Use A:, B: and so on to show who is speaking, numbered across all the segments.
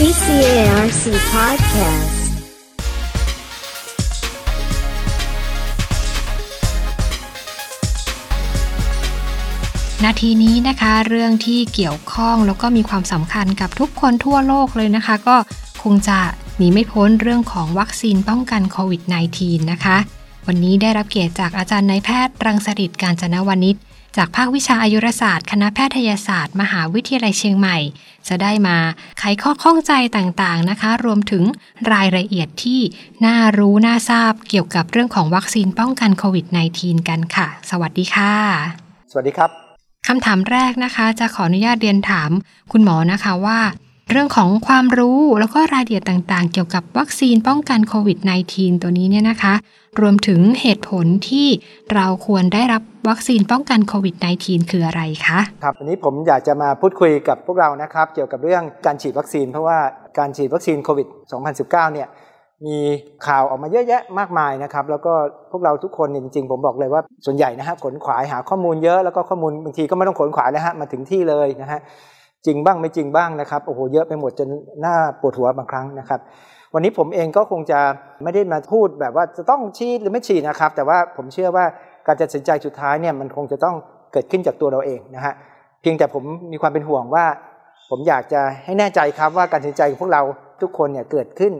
A: CCARC Podcast นาทีนี้นะคะเรื่องที่เกี่ยวข้องแล้วก็มีความสำคัญกับทุกคนทั่วโลกเลยนะคะ ก็คงจะหนีไม่พ้นเรื่องของวัคซีนป้องกันโควิด -19 นะคะ วันนี้ได้รับเกียรติจากอาจารย์นายแพทย์รังสฤษการจนวณิช จากภาควิชาอายุรศาสตร์ คณะแพทยศาสตร์ มหาวิทยาลัยเชียงใหม่ จะได้มาไขข้อข้องใจต่างๆนะคะ รวมถึงรายละเอียดที่น่ารู้น่าทราบเกี่ยวกับเรื่องของวัคซีนป้องกันโควิด -19 กันค่ะ สวัสดีค่ะ
B: สวัสดีครับ
A: คำถามแรกนะคะ จะขออนุญาตเรียนถามคุณหมอนะคะว่า เรื่องของความรู้แล้วก็รายละเอียดต่างๆ เกี่ยวกับวัคซีนป้องกันโควิด -19 ตัวนี้เนี่ยนะคะ รวมถึงเหตุผลที่เราควรได้รับวัคซีนป้องกันโควิด -19 คืออะไรคะ
B: ครับวันนี้ผมอยากจะมาพูดคุยกับพวกเรานะครับ เกี่ยวกับเรื่องการฉีดวัคซีน เพราะว่าการฉีดวัคซีนโควิด 2019 เนี่ยมีข่าวออกมาเยอะแยะมากมายนะครับ แล้วก็พวกเราทุกคนจริงๆ ผมบอกเลยว่าส่วนใหญ่นะฮะขนขวายหาข้อมูลเยอะแล้วก็ข้อมูลบางทีก็ไม่ต้องขนขวายเลยฮะมาถึงที่เลยนะฮะ จริงบ้างไม่จริงบ้างนะครับโอ้โหเยอะไปหมดจนหน้าปวดหัวบางครั้งนะครับ วันนี้ผมเองก็คงจะไม่ได้มาพูดแบบว่าจะต้องฉีดหรือไม่ฉีดนะครับ แต่ว่าผมเชื่อว่าการตัดสินใจสุดท้ายเนี่ยมันคงจะต้องเกิดขึ้นจากตัวเราเองนะฮะเพียงแต่ผมมีความเป็นห่วงว่า ผมอยากจะให้แน่ใจครับว่าการตัดสินใจของพวกเราทุกคนเนี่ยเกิดขึ้น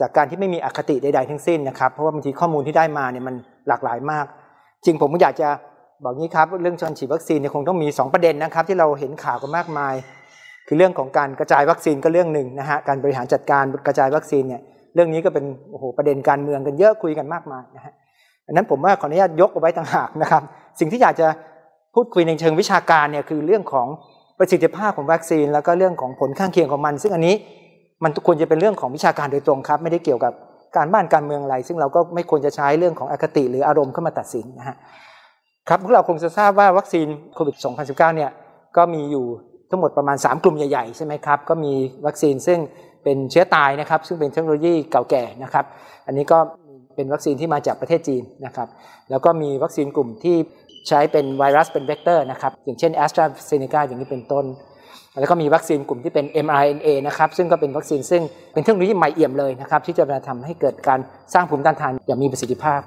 B: จากการที่ไม่มีอคติใด ๆ ทั้งสิ้นนะครับ เพราะว่าบางทีข้อมูลที่ได้มาเนี่ยมันหลากหลายมาก จริงผมก็อยากจะบอกงี้ครับเรื่องชนฉีดวัคซีนเนี่ยคงต้องมี 2 ประเด็นนะครับ ที่เราเห็นข่าวกันมากมาย คือเรื่องของการกระจายวัคซีนก็เรื่องหนึ่งนะฮะการบริหารจัดการกระจายวัคซีนเนี่ยเรื่องนี้ก็เป็นโอ้โหประเด็นการเมืองกันเยอะคุยกันมากมายนะฮะอันนั้นผมว่าขออนุญาตยกเอาไว้ต่างหากนะครับ สิ่งที่อยากจะพูดคุยในเชิงวิชาการเนี่ยคือเรื่องของประสิทธิภาพของวัคซีน แล้วก็เรื่องของผลข้างเคียงของมัน ซึ่งอันนี้มันควรจะเป็นเรื่องของวิชาการโดยตรงครับ ไม่ได้เกี่ยวกับการบ้านการเมืองอะไร ซึ่งเราก็ไม่ควรจะใช้เรื่องของอคติหรืออารมณ์เข้ามาตัดสินนะฮะครับพวกเราคงจะทราบว่าวัคซีนโควิด 2019 เนี่ยก็มีอยู่ ทั้งหมดประมาณ 3 กลุ่มใหญ่ๆใช่ไหมครับก็มีวัคซีนซึ่งเป็นเชื้อตายนะครับ ซึ่งเป็นเทคโนโลยีเก่าแก่นะครับ อันนี้ก็เป็นวัคซีนที่มาจากประเทศจีนนะครับ แล้วก็มีวัคซีนกลุ่มที่ใช้เป็นไวรัสเป็นเวกเตอร์นะครับอย่างเช่น AstraZeneca อย่างนี้เป็นต้น แล้วก็มีวัคซีนกลุ่มที่เป็น mRNA นะครับซึ่งก็เป็นวัคซีนซึ่งเป็นเทคโนโลยีใหม่เอี่ยมเลยนะครับที่จะมาทำให้เกิดการสร้างภูมิต้านทานอย่างมีประสิทธิภาพ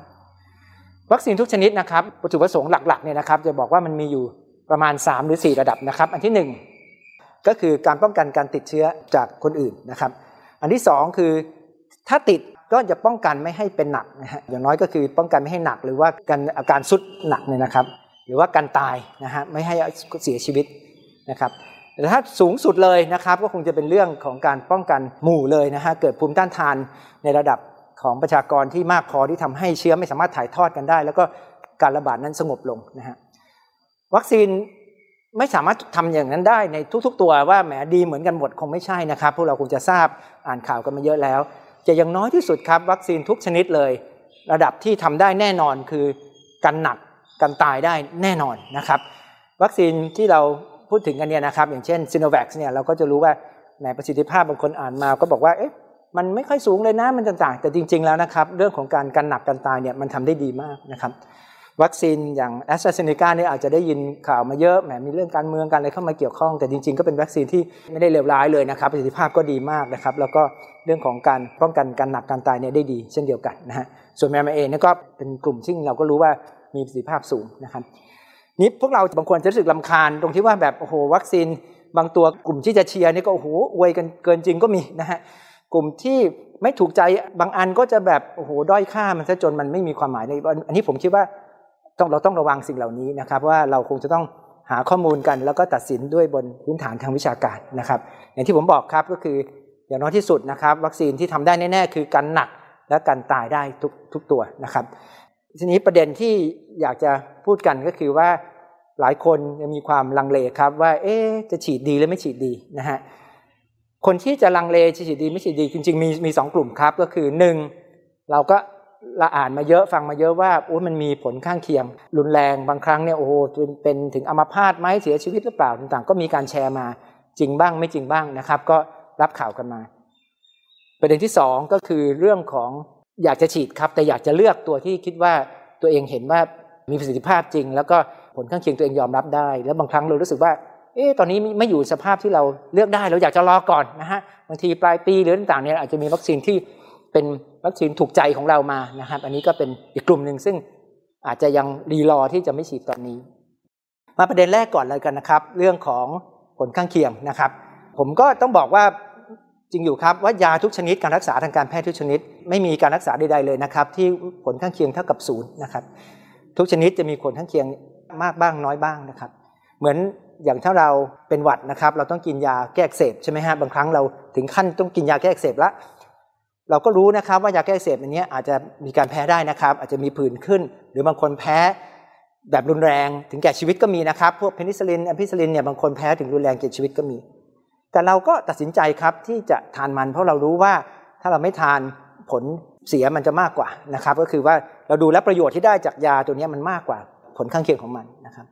B: วัคซีนทุกชนิดนะครับวัตถุประสงค์หลักๆเนี่ยนะครับจะบอกว่ามันมีอยู่ประมาณ 3 หรือ 4 ระดับนะครับ อันที่ 1 ก็คือการป้องกันการติดเชื้อจากคนอื่นนะครับ อันที่ 2 คือถ้าติดก็จะป้องกันไม่ให้เป็นหนักนะฮะอย่างน้อยก็คือป้องกันไม่ให้หนักหรือว่าการอาการสุดหนักเนี่ยนะครับ หรือว่าการตายนะฮะไม่ให้เสียชีวิตนะครับแต่ถ้าสูงสุดเลยนะครับก็คงจะเป็นเรื่องของการป้องกันหมู่เลยนะฮะเกิดภูมิต้านทานในระดับของประชากรที่มากพอที่ทำให้เชื้อไม่สามารถถ่ายทอดกันได้ แล้วก็การระบาดนั้นสงบลงนะฮะวัคซีน ไม่สามารถทำอย่างนั้นได้ในทุก ๆ ตัวว่าแหมดีเหมือนกันหมดคงไม่ใช่นะครับ พวกเราคงจะทราบอ่านข่าวกันมาเยอะแล้ว จะอย่างน้อยที่สุดครับ วัคซีนทุกชนิดเลย ระดับที่ทำได้แน่นอนคือกันหนักกันตายได้แน่นอนนะครับ วัคซีนที่เราพูดถึงกันเนี่ยนะครับอย่างเช่นซีโนแวคเนี่ยเราก็จะรู้ว่าแหมประสิทธิภาพบางคนอ่านมาก็บอกว่าเอ๊ะมันไม่ค่อยสูงเลยนะมันต่างๆ แต่จริง ๆแล้วนะครับ เรื่องของการกันหนักกันตายเนี่ยมันทำได้ดีมากนะครับ วัคซีนอย่างแอสตราเซเนกาเนี่ยอาจจะได้ยินข่าวมาเยอะแหมมีเรื่องการเมืองการอะไรเข้ามาเกี่ยวข้อง แต่จริงๆ ก็เป็นวัคซีนที่ไม่ได้เลวร้ายเลยนะครับประสิทธิภาพก็ดีมากนะครับ แล้วก็เรื่องของการป้องกันการหนักการตายเนี่ยได้ดีเช่นเดียวกันนะฮะส่วนแมมเอเนี่ยก็เป็นกลุ่มที่งเราก็รู้ว่ามีประสิทธิภาพสูงนะครับนี้พวกเราบางคนจะรู้สึกลำคาญตรงที่ว่าแบบโอ้โหวัคซีนบางตัวกลุ่มที่จะเชียร์นี่ก็โอ้โหอวยกันเกินจริงก็มีนะฮะกลุ่มที่ไม่ถูกใจบางอันก็จะแบบโอ้โหด้อยค่ามันซะจนมันไม่มีความหมายในอันนี้ผมคิดว่า ต้องเราต้องระวังสิ่งเหล่านี้นะครับ ว่าเราคงจะต้องหาข้อมูลกันแล้วก็ตัดสินด้วยบนพื้นฐานทางวิชาการนะครับ อย่างที่ผมบอกครับก็คืออย่างน้อยที่สุดนะครับ วัคซีนที่ทำได้แน่ ๆ คือการหนักและการตายได้ทุกทุกตัวนะครับ ทีนี้ประเด็นที่อยากจะพูดกันก็คือว่าหลายคนยังมีความลังเลครับว่าเอ๊จะฉีดดีหรือไม่ฉีดดีนะฮะคนที่จะลังเลฉีดดีไม่ฉีดดีจริงๆมีมีสองกลุ่มครับก็คือหนึ่งเราก็ เราอ่านมาเยอะฟังมาเยอะว่าโอ้มันมีผลข้างเคียง รุนแรงบางครั้งเนี่ยโอ้โหเป็นถึงอัมาพาตไหมเสียชีวิตหรือเปล่าต่างๆ ก็มีการแชร์มาจริงบ้างไม่จริงบ้างนะครับ ก็รับข่าวกันมา ประเด็นที่สองก็คือเรื่องของอยากจะฉีดครับ แต่อยากจะเลือกตัวที่คิดว่าตัวเองเห็นว่ามีประสิทธิภาพจริง แล้วก็ผลข้างเคียงตัวเองยอมรับได้ แล้วบางครั้งเรารู้สึกว่าเอ๊ะตอนนี้ไม่อยู่สภาพที่เราเลือกได้เราอยากจะรอก่อนนะฮะบางทีปลายปีหรือต่างๆเนี่ยอาจจะมีวัคซีนที่ เป็นวัคซีนถูกใจของเรามานะครับ อันนี้ก็เป็นอีกกลุ่มหนึ่งซึ่งอาจจะยังรีรอที่จะไม่ฉีดตอนนี้ มาประเด็นแรกก่อนเลยกันนะครับ เรื่องของผลข้างเคียงนะครับ ผมก็ต้องบอกว่าจริงอยู่ครับว่ายาทุกชนิดการรักษาทางการแพทย์ทุกชนิด ไม่มีการรักษาใดๆเลยนะครับ ที่ผลข้างเคียงเท่ากับศูนย์นะครับ ทุกชนิดจะมีผลข้างเคียงมากบ้างน้อยบ้างนะครับ เหมือนอย่างถ้าเราเป็นหวัดนะครับ เราต้องกินยาแก้อักเสบใช่ไหมฮะบางครั้งเราถึงขั้นต้องกินยาแก้อักเสบละ เราก็รู้นะครับว่ายาแก้อักเสบอันนี้อาจจะมีการแพ้ได้นะครับ อาจจะมีผื่นขึ้น หรือบางคนแพ้แบบรุนแรงถึงแก่ชีวิตก็มีนะครับ พวกเพนิซิลินแอมพิซิลินเนี่ยบางคนแพ้ถึงรุนแรงแก่ชีวิตก็มี แต่เราก็ตัดสินใจครับที่จะทานมันเพราะเรารู้ว่าถ้าเราไม่ทานผลเสียมันจะมากกว่านะครับ ก็คือว่าเราดูแลประโยชน์ที่ได้จากยาตัวนี้มันมากกว่าผลข้างเคียงของมันนะครับ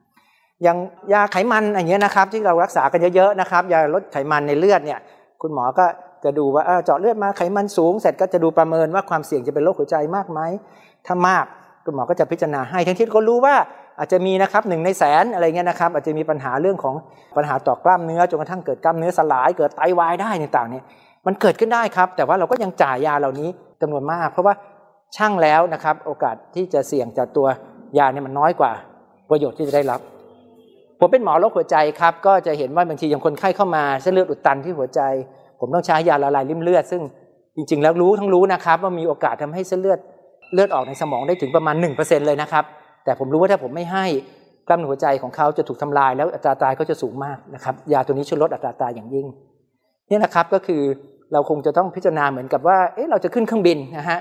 B: อย่างยาไขมันอย่างเงี้ยนะครับที่เรารักษากันเยอะๆนะครับยาลดไขมันในเลือดเนี่ยคุณหมอก็ จะดูว่าเจาะเลือดมาไขมันสูง เสร็จก็จะดูประเมินว่าความเสี่ยงจะเป็นโรคหัวใจมากไหมถ้ามากคุณหมอก็จะพิจารณาให้ทั้งที่ก็รู้ว่าอาจจะมีนะครับหนึ่งในแสนอะไรเงี้ยนะครับอาจจะมีปัญหาเรื่องของปัญหาต่อกล้ามเนื้อจนกระทั่งเกิดกล้ามเนื้อสลายเกิดไตวายได้ต่างๆเนี่ยมันเกิดขึ้นได้ครับ แต่ว่าเราก็ยังจ่ายยาเหล่านี้จำนวนมาก เพราะว่าช่างแล้วนะครับโอกาสที่จะเสี่ยงจากตัวยาเนี่ยมันน้อยกว่าประโยชน์ที่จะได้รับ ผมเป็นหมอโรคหัวใจครับก็จะเห็นว่าบางทีอย่างคนไข้เข้ามาเส้นเลือดอุดตันที่หัวใจ ผมต้องใช้ยาละลายริ่มเลือด ซึ่งจริง ๆ แล้วรู้ทั้งรู้นะครับ ว่ามีโอกาสทำให้เส้นเลือดเลือดออกในสมองได้ถึงประมาณ 1%เลยนะครับ แต่ผมรู้ว่าถ้าผมไม่ให้กล้ามเนื้อหัวใจของเขาจะถูกทำลายแล้วอัตราตายก็จะสูงมากนะครับยาตัวนี้ช่วยลดอัตราตายอย่างยิ่งนี่นะครับก็คือเราคงจะต้องพิจารณาเหมือนกับว่าเอ๊ะเราจะขึ้นเครื่องบินนะฮะ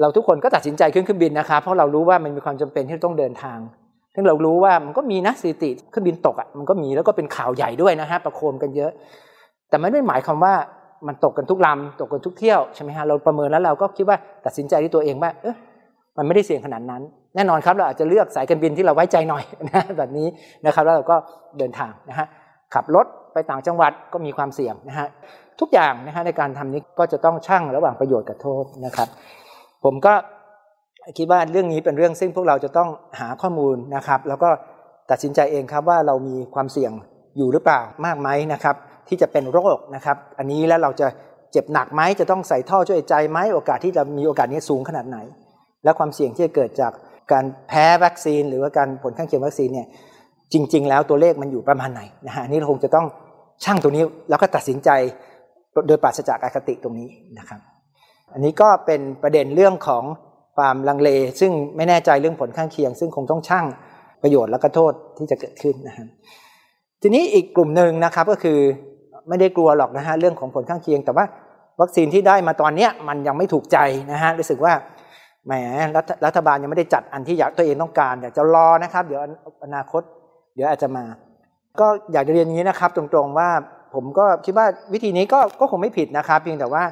B: เราทุกคนก็ตัดสินใจขึ้นเครื่องบินนะครับ เพราะเรารู้ว่ามันมีความจำเป็นที่ต้องเดินทางซึ่งเรารู้ว่ามันก็มีนะสถิติเครื่องบินตกอะมันก็มีแล้วก็เป็นข่าวใหญ่ด้วยนะฮะประโคมกันเยอะ แต่มันไม่หมายความว่ามันตกกันทุกลำตกกันทุกเที่ยวใช่ไหมฮะเราประเมินแล้วเราก็คิดว่าตัดสินใจที่ตัวเองว่าเออมันไม่ได้เสี่ยงขนาดนั้น แน่นอนครับเราอาจจะเลือกสายการบินที่เราไว้ใจหน่อยนะแบบนี้นะครับแล้วเราก็เดินทางนะฮะขับรถไปต่างจังหวัดก็มีความเสี่ยงนะฮะทุกอย่างนะฮะในการทำนี้ก็จะต้องชั่งระหว่างประโยชน์กับโทษนะครับ ผมก็คิดว่าเรื่องนี้เป็นเรื่องซึ่งพวกเราจะต้องหาข้อมูลนะครับ แล้วก็ตัดสินใจเองครับว่าเรามีความเสี่ยงอยู่หรือเปล่ามากไหมนะครับ ที่จะเป็นโรคนะครับอันนี้แล้วเราจะเจ็บหนักไหมจะต้องใส่ท่อช่วยใจไหมโอกาสที่จะมีโอกาสนี้สูงขนาดไหน และความเสี่ยงที่จะเกิดจากการแพ้วัคซีน หรือว่าการผลข้างเคียงวัคซีนเนี่ยจริง ๆ แล้วตัวเลขมันอยู่ประมาณไหนนะฮะนี่เราคงจะต้องช่างตัวนี้แล้วก็ตัดสินใจโดยปราศจากอคติตรงนี้นะครับ อันนี้ก็เป็นประเด็นเรื่องของความลังเล ซึ่งไม่แน่ใจเรื่องผลข้างเคียง ซึ่งคงต้องช่างประโยชน์และก็โทษที่จะเกิดขึ้นนะครับทีนี้อีกกลุ่มหนึ่งนะครับก็คือ ไม่ได้กลัวหรอกนะฮะเรื่องของผลข้างเคียง แต่ว่าวัคซีนที่ได้มาตอนนี้มันยังไม่ถูกใจนะฮะรู้สึกว่าแหมรัฐรัฐบาลยังไม่ได้จัดอันที่อยากตัวเองต้องการอยากจะรอนะครับ เดี๋ยวอนาคต เดี๋ยวอาจจะมา ก็อยากจะเรียนอย่างนี้นะครับ ตรงๆว่าผมก็คิดว่าวิธีนี้ก็ก็คงไม่ผิดนะครับ เพียงแต่ว่า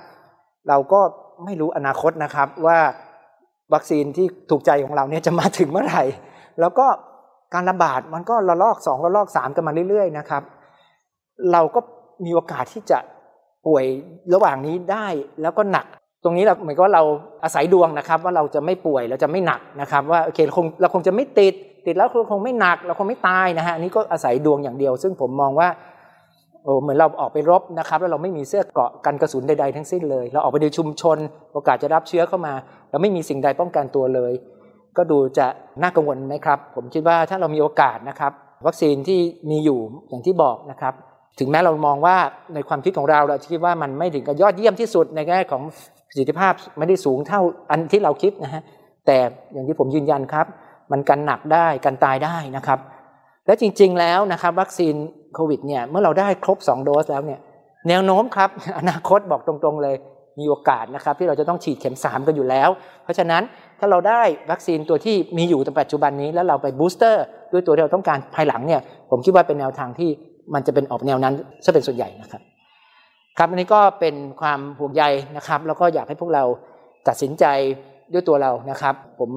B: เราก็ไม่รู้อนาคตนะครับว่าวัคซีนที่ถูกใจของเราเนี่ยจะมาถึงเมื่อไหร่ แล้วก็การระบาดมันก็ระลอกสองระลอกสามกันมาเรื่อยๆนะครับ เราก็ มีโอกาสที่จะป่วยระหว่างนี้ได้แล้วก็หนัก ตรงนี้เราเหมือนกับว่าเราอาศัยดวงนะครับ ว่าเราจะไม่ป่วยเราจะไม่หนักนะครับ ว่าโอเคเราคงเราคงจะไม่ติดติดแล้วเราคงไม่หนัก เราคงไม่ตายนะฮะอันนี้ก็อาศัยดวงอย่างเดียว ซึ่งผมมองว่าโอ้เหมือนเราออกไปรบนะครับ แล้วเราไม่มีเสื้อเกราะกันกระสุนใดๆทั้งสิ้นเลย เราออกไปในชุมชน โอกาสจะรับเชื้อเข้ามา เราไม่มีสิ่งใดป้องกันตัวเลย ก็ดูจะน่ากังวลไหมครับ ผมคิดว่าถ้าเรามีโอกาสนะครับ วัคซีนที่มีอยู่อย่างที่บอกนะครับ ถึงแม้เรามองว่าในความคิดของเราเราคิดว่ามันไม่ถึงกับยอดเยี่ยมที่สุดในแง่ของประสิทธิภาพไม่ได้สูงเท่าอันที่เราคิดนะฮะแต่อย่างที่ผมยืนยันครับ มันกันหนักได้กันตายได้นะครับ และจริง ๆแล้วนะครับ วัคซีนโควิดเนี่ยเมื่อเราได้ครบ 2 โดสแล้วเนี่ยแนวโน้มครับ อนาคตบอกตรงๆเลยมีโอกาสนะครับที่เราจะต้องฉีดเข็ม 3 กันอยู่แล้ว เพราะฉะนั้นถ้าเราได้วัคซีนตัวที่มีอยู่ในปัจจุบันนี้ แล้วเราไปบูสเตอร์ด้วยตัวที่เราต้องการภายหลังเนี่ยผมคิดว่าเป็นแนวทางที่ มันจะเป็นออกแนวนั้นซะเป็นส่วนใหญ่นะครับ ครับอันนี้ก็เป็นความห่วงใยนะครับ แล้วก็อยากให้พวกเราตัดสินใจด้วยตัวเรานะครับ ผม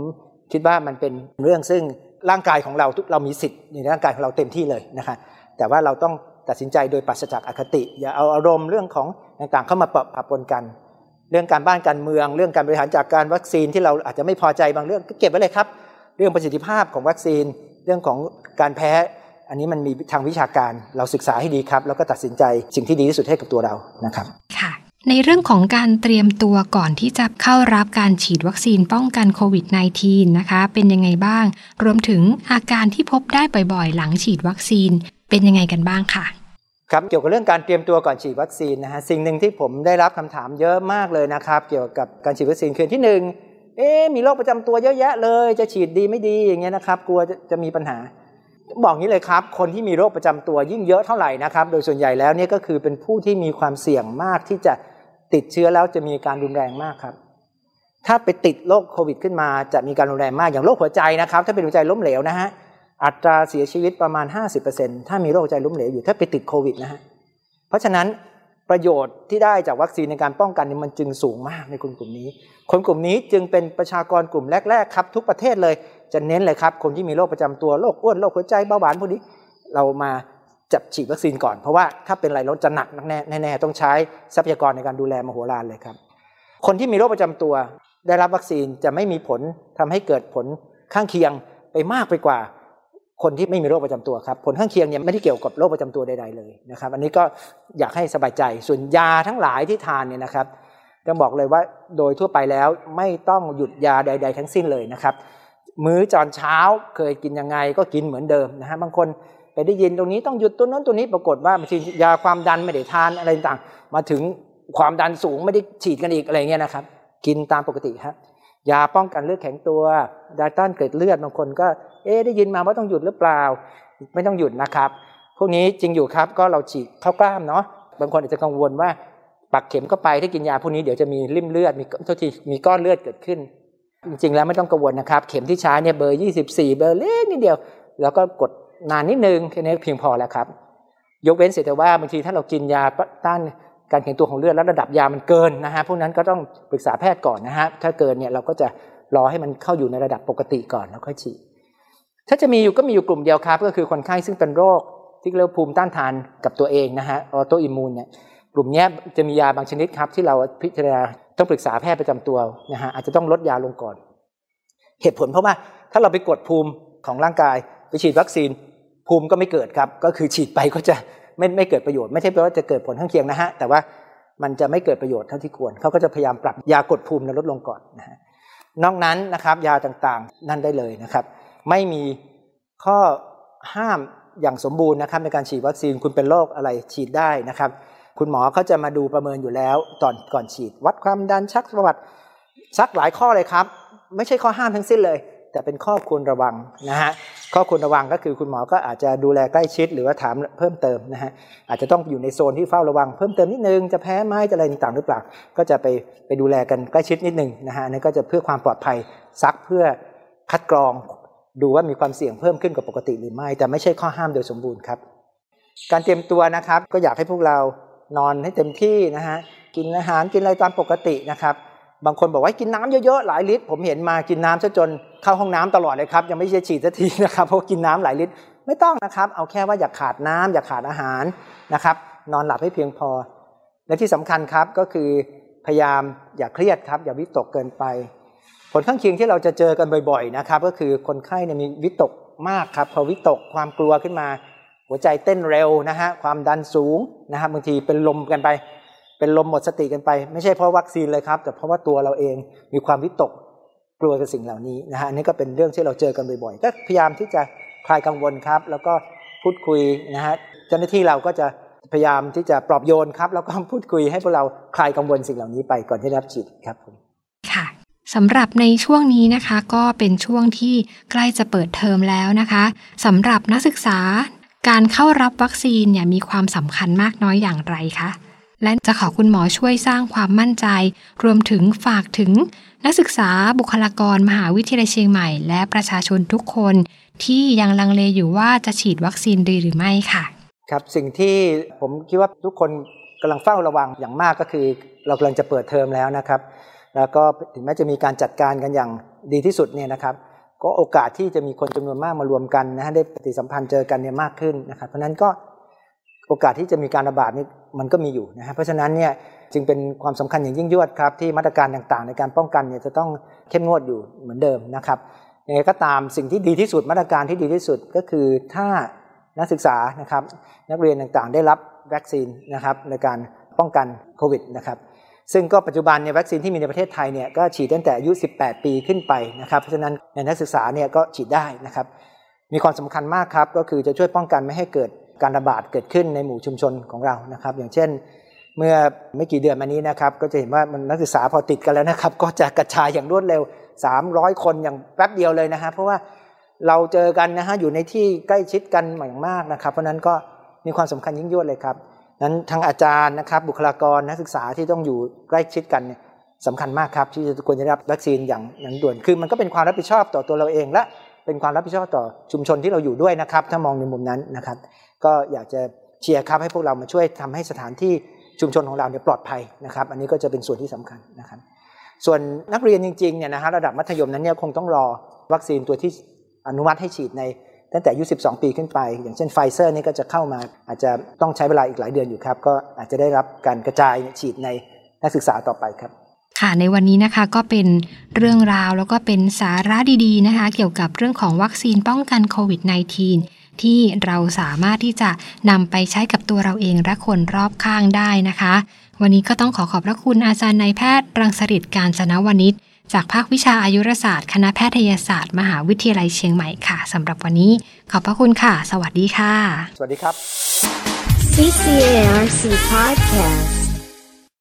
B: คิดว่ามันเป็นเรื่องซึ่งร่างกายของเราทุกเรามีสิทธิ์ในร่างกายของเราเต็มที่เลยนะครับแต่ว่าเราต้องตัดสินใจโดยปราศจากอคติ อย่าเอาอารมณ์เรื่องของต่างๆเข้ามาปะปนกัน เรื่องการบ้านการเมือง เรื่องการบริหารจากการวัคซีนที่เราอาจจะไม่พอใจบางเรื่องก็เก็บไว้เลยครับ เรื่องประสิทธิภาพของวัคซีน เรื่องของการแพ้ อันนี้มันมีทางวิชาการเราศึกษาให้ดีครับ แล้วก็ตัดสินใจสิ่งที่ดีที่สุดให้กับตัวเรานะครับ
A: ค่ะในเรื่องของการเตรียมตัวก่อนที่จะเข้ารับการฉีดวัคซีนป้องกันโควิด -19 นะคะ เป็นยังไงบ้าง รวมถึงอาการที่พบได้บ่อยๆ หลังฉีดวัคซีน เป็นยังไงกันบ้างค่ะ
B: ครับเกี่ยวกับเรื่องการเตรียมตัวก่อนฉีดวัคซีนนะฮะสิ่งหนึ่งที่ผมได้รับคำถามเยอะมากเลยนะครับ เกี่ยวกับการฉีดวัคซีนคือที่หนึ่งเอ๊ะมีโรคประจำตัวเยอะแยะเลย จะฉีดดีไม่ดีอย่างเงี้ยนะครับ กลัวจะจะมีปัญหา บอกงี้เลยครับ คนที่มีโรคประจำตัวยิ่งเยอะเท่าไหร่นะครับ โดยส่วนใหญ่แล้วเนี่ยก็คือเป็นผู้ที่มีความเสี่ยงมากที่จะติดเชื้อแล้วจะมีการรุนแรงมากครับ ถ้าไปติดโรคโควิดขึ้นมาจะมีการรุนแรงมากอย่างโรคหัวใจนะครับ ถ้าเป็นหัวใจล้มเหลวนะฮะอัตราเสียชีวิตประมาณ 50%ถ้ามีโรคหัวใจล้มเหลวอยู่ถ้าไปติดโควิดนะฮะเพราะฉะนั้นประโยชน์ที่ได้จากวัคซีนในการป้องกันนี่มันจึงสูงมากในคนกลุ่มนี้ คนกลุ่มนี้จึงเป็นประชากรกลุ่มแรก ๆ ครับ ทุกประเทศเลย จะเน้นเลยครับ คนที่มีโรคประจำตัวโรคอ้วนโรคหัวใจเบาหวานพวกนี้เรามาจับฉีดวัคซีนก่อน เพราะว่าถ้าเป็นไรแล้วจะหนักแน่แน่ต้องใช้ทรัพยากรในการดูแลมโหฬารเลยครับ คนที่มีโรคประจำตัว ได้รับวัคซีนจะไม่มีผลทำให้เกิดผลข้างเคียงไปมากไปกว่า คนที่ไม่มีโรคประจำตัวครับผลข้างเคียงเนี่ยไม่ได้เกี่ยวกับโรคประจำตัวใดๆเลยนะครับ อันนี้ก็อยากให้สบายใจส่วนยาทั้งหลายที่ทานเนี่ยนะครับต้องบอกเลยว่าโดยทั่วไปแล้วไม่ต้องหยุดยาใด ๆ ทั้งสิ้นเลยนะครับ มื้อจอนเช้าเคยกินยังไงก็กินเหมือนเดิมนะฮะบางคนไปได้ยินตรงนี้ต้องหยุดตัวนั้นตัวนี้ปรากฏว่าบางทียาความดันไม่ได้ทานอะไรต่างมาถึงความดันสูงไม่ได้ฉีดกันอีกอะไรเงี้ยนะครับ กินตามปกติครับยาป้องกันเลือดแข็งตัวยาต้านเกล็ดเลือดบางคนก็ เอ๊ได้ยินมาว่าต้องหยุดหรือเปล่า ไม่ต้องหยุดนะครับ พวกนี้จริงอยู่ครับก็เราฉีดเข้ากล้ามเนาะบางคนอาจจะกังวลว่าปักเข็มเข้าไปถ้ากินยาพวกนี้เดี๋ยวจะมีริ่มเลือดมีโทษทีมีก้อนเลือดเกิดขึ้น จริงๆแล้วไม่ต้องกังวลนะครับ เข็มที่ใช้เนี่ยเบอร์ 24 เบอร์เล็กนิดเดียว แล้วก็กดนานนิดนึงแค่นี้เพียงพอแล้วครับ ยกเว้นเสียแต่ว่าบางทีถ้าเรากินยาต้านการแข็งตัวของเลือดแล้วระดับยามันเกินนะฮะพวกนั้นก็ต้องปรึกษาแพทย์ก่อนนะฮะถ้าเกินเนี่ยเราก็จะรอให้มันเข้าอยู่ในระดับปกติก่อนแล้วค่อยฉีดถ้าจะมีอยู่ก็มีอยู่กลุ่มเดียวครับ ก็คือคนไข้ซึ่งเป็นโรคที่เรียกภูมิต้านทานกับตัวเองนะฮะออโตอิมูนเนี่ยกลุ่มนี้จะมียาบางชนิดครับที่เราพิจารณา ต้องปรึกษาแพทย์ประจำตัวนะฮะอาจจะต้องลดยาลงก่อน เหตุผลเพราะว่าถ้าเราไปกดภูมิของร่างกาย ไปฉีดวัคซีนภูมิก็ไม่เกิดครับ ก็คือฉีดไปก็จะไม่ไม่เกิดประโยชน์ไม่ใช่แปลว่าจะเกิดผลข้างเคียงนะฮะแต่ว่ามันจะไม่เกิดประโยชน์เท่าที่ควรเขาก็จะพยายามปรับยากดภูมิลดลงก่อนนะฮะนอกนั้นนะครับ ยาต่างๆ นั่นได้เลยนะครับ ไม่มีข้อห้ามอย่างสมบูรณ์นะครับ ในการฉีดวัคซีนคุณเป็นโรคอะไรฉีดได้นะครับ คุณหมอเขาจะมาดูประเมินอยู่แล้วตอนก่อนฉีด วัดความดันชักประวัติชักหลายข้อเลยครับ ไม่ใช่ข้อห้ามทั้งสิ้นเลย แต่เป็นข้อควรระวังนะฮะข้อควรระวังก็คือคุณหมอก็อาจจะดูแลใกล้ชิดหรือว่าถามเพิ่มเติมนะฮะอาจจะต้องอยู่ในโซนที่เฝ้าระวังเพิ่มเติมนิดนึงจะแพ้ไหมจะอะไรต่างๆหรือเปล่าก็จะไปไปดูแลกันใกล้ชิดนิดนึงนะฮะนี่นก็จะเพื่อความปลอดภัยซักเพื่อคัดกรอง ดูว่ามีความเสี่ยงเพิ่มขึ้นกว่าปกติหรือไม่ แต่ไม่ใช่ข้อห้ามโดยสมบูรณ์ครับ การเตรียมตัวนะครับก็อยากให้พวกเรา นอนให้เต็มที่นะฮะกินอาหารกินอะไรตามปกตินะครับ บางคนบอกว่ากินน้ำเยอะๆหลายลิตร ผมเห็นมากินน้ำซะจนเข้าห้องน้ำตลอดเลยครับ ยังไม่ใช่ฉีดสักทีนะครับเพราะกินน้ำหลายลิตรไม่ต้องนะครับ เอาแค่ว่าอย่าขาดน้ำอย่าขาดอาหารนะครับ นอนหลับให้เพียงพอ และที่สำคัญครับก็คือพยายามอย่าเครียดครับ อย่าวิตกเกินไป ผลข้างเคียงที่เราจะเจอกันบ่อย ๆนะครับ ก็คือคนไข้เนี่ยมีวิตกมากครับพอวิตกความกลัวขึ้นมา หัวใจเต้นเร็วนะฮะความดันสูงนะฮะบางทีเป็นลมกันไป เป็นลมหมดสติกันไป ไม่ใช่เพราะวัคซีนเลยครับ แต่เพราะว่าตัวเราเองมีความวิตกกลัวกับสิ่งเหล่านี้นะฮะอันนี้ก็เป็นเรื่องที่เราเจอกันบ่อยๆก็พยายามที่จะคลายกังวลครับ แล้วก็พูดคุยนะฮะเจ้าหน้าที่เราก็จะพยายามที่จะปลอบโยนครับ แล้วก็พูดคุยให้พวกเราคลายกังวลสิ่งเหล่านี้ไปก่อนที่รับฉีดครับผม
A: ค่ะสำหรับในช่วงนี้นะคะก็เป็นช่วงที่ใกล้จะเปิดเทอมแล้วนะคะสำหรับนักศึกษา การเข้ารับวัคซีนเนี่ยมีความสำคัญมากน้อยอย่างไรคะและจะขอคุณหมอช่วยสร้างความมั่นใจ รวมถึงฝากถึงนักศึกษาบุคลากรมหาวิทยาลัยเชียงใหม่ และประชาชนทุกคนที่ยังลังเลอยู่ว่าจะฉีดวัคซีนดีหรือไม่ค่ะ
B: ครับสิ่งที่ผมคิดว่าทุกคนกำลังเฝ้าระวังอย่างมากก็คือ เรากำลังจะเปิดเทอมแล้วนะครับ แล้วก็ถึงแม้จะมีการจัดการกันอย่างดีที่สุดเนี่ยนะครับ ก็โอกาสที่จะมีคนจำนวนมากมารวมกันนะฮะได้ปฏิสัมพันธ์เจอกันเนี่ยมากขึ้นนะครับเพราะนั้นก็โอกาสที่จะมีการระบาดนี่มันก็มีอยู่นะฮะเพราะฉะนั้นเนี่ยจึงเป็นความสำคัญอย่างยิ่งยวดครับที่มาตรการต่างๆ ในการป้องกันเนี่ยจะต้องเข้มงวดอยู่เหมือนเดิมนะครับยังไงก็ตามสิ่งที่ดีที่สุดมาตรการที่ดีที่สุดก็คือถ้านักศึกษานะครับนักเรียนต่างๆ ได้รับวัคซีนนะครับในการป้องกันโควิดนะครับ ซึ่งก็ปัจจุบันเนี่ยวัคซีนที่มีในประเทศไทยเนี่ยก็ฉีดตั้งแต่อายุ 18 ปีขึ้นไปนะครับ เพราะฉะนั้นในนักศึกษาเนี่ยก็ฉีดได้นะครับ มีความสำคัญมากครับก็คือจะช่วยป้องกันไม่ให้เกิดการระบาดเกิดขึ้นในหมู่ชุมชนของเรานะครับ อย่างเช่น เมื่อไม่กี่เดือนมานี้นะครับก็จะเห็นว่ามันนักศึกษาพอติดกันแล้วนะครับ ก็จะกระจายอย่างรวดเร็ว 300 คนอย่างแป๊บเดียวเลยนะฮะเพราะว่าเราเจอกันนะฮะอยู่ในที่ใกล้ชิดกันอย่างมากนะครับ เพราะนั้นก็มีความสำคัญยิ่งยวดเลยครับ นั้นทางอาจารย์นะครับบุคลากรนักศึกษาที่ต้องอยู่ใกล้ชิดกันเนี่ยสำคัญมากครับที่ควรจะรับวัคซีนอย่างอย่างด่วนคือมันก็เป็นความรับผิดชอบต่อตัวเราเอง และเป็นความรับผิดชอบต่อชุมชนที่เราอยู่ด้วยนะครับ ถ้ามองในมุมนั้นนะครับ ก็อยากจะเชียร์ครับให้พวกเรามาช่วยทำให้สถานที่ชุมชนของเราเนี่ยปลอดภัยนะครับ อันนี้ก็จะเป็นส่วนที่สำคัญนะครับ ส่วนนักเรียนจริงๆเนี่ยนะฮะระดับมัธยมนั้นเนี่ยคงต้องรอวัคซีนตัวที่อนุมัติให้ฉีดใน ตั้งแต่อายุ 12 ปีขึ้นไป อย่างเช่นไฟเซอร์นี่ก็จะเข้ามาอาจจะต้องใช้เวลาอีกหลายเดือนอยู่ครับ ก็อาจจะได้รับการกระจายฉีดในนักศึกษาต่อไปครับ
A: ค่ะในวันนี้นะคะก็เป็นเรื่องราวแล้วก็เป็นสาระดีๆนะคะ เกี่ยวกับเรื่องของวัคซีนป้องกันโควิด -19 ที่เราสามารถที่จะนำไปใช้กับตัวเราเองและคนรอบข้างได้นะคะ วันนี้ก็ต้องขอขอบพระคุณอาจารย์นายแพทย์ รังสฤษการจนวณิช จากภาควิชาอายุรศาสตร์คณะแพทยศาสตร์ มหาวิทยาลัยเชียงใหม่ค่ะสำหรับวันนี้ ขอบพระคุณค่ะ สวัสดีค่ะ
B: สวัสดีครับ
C: CCARC Podcast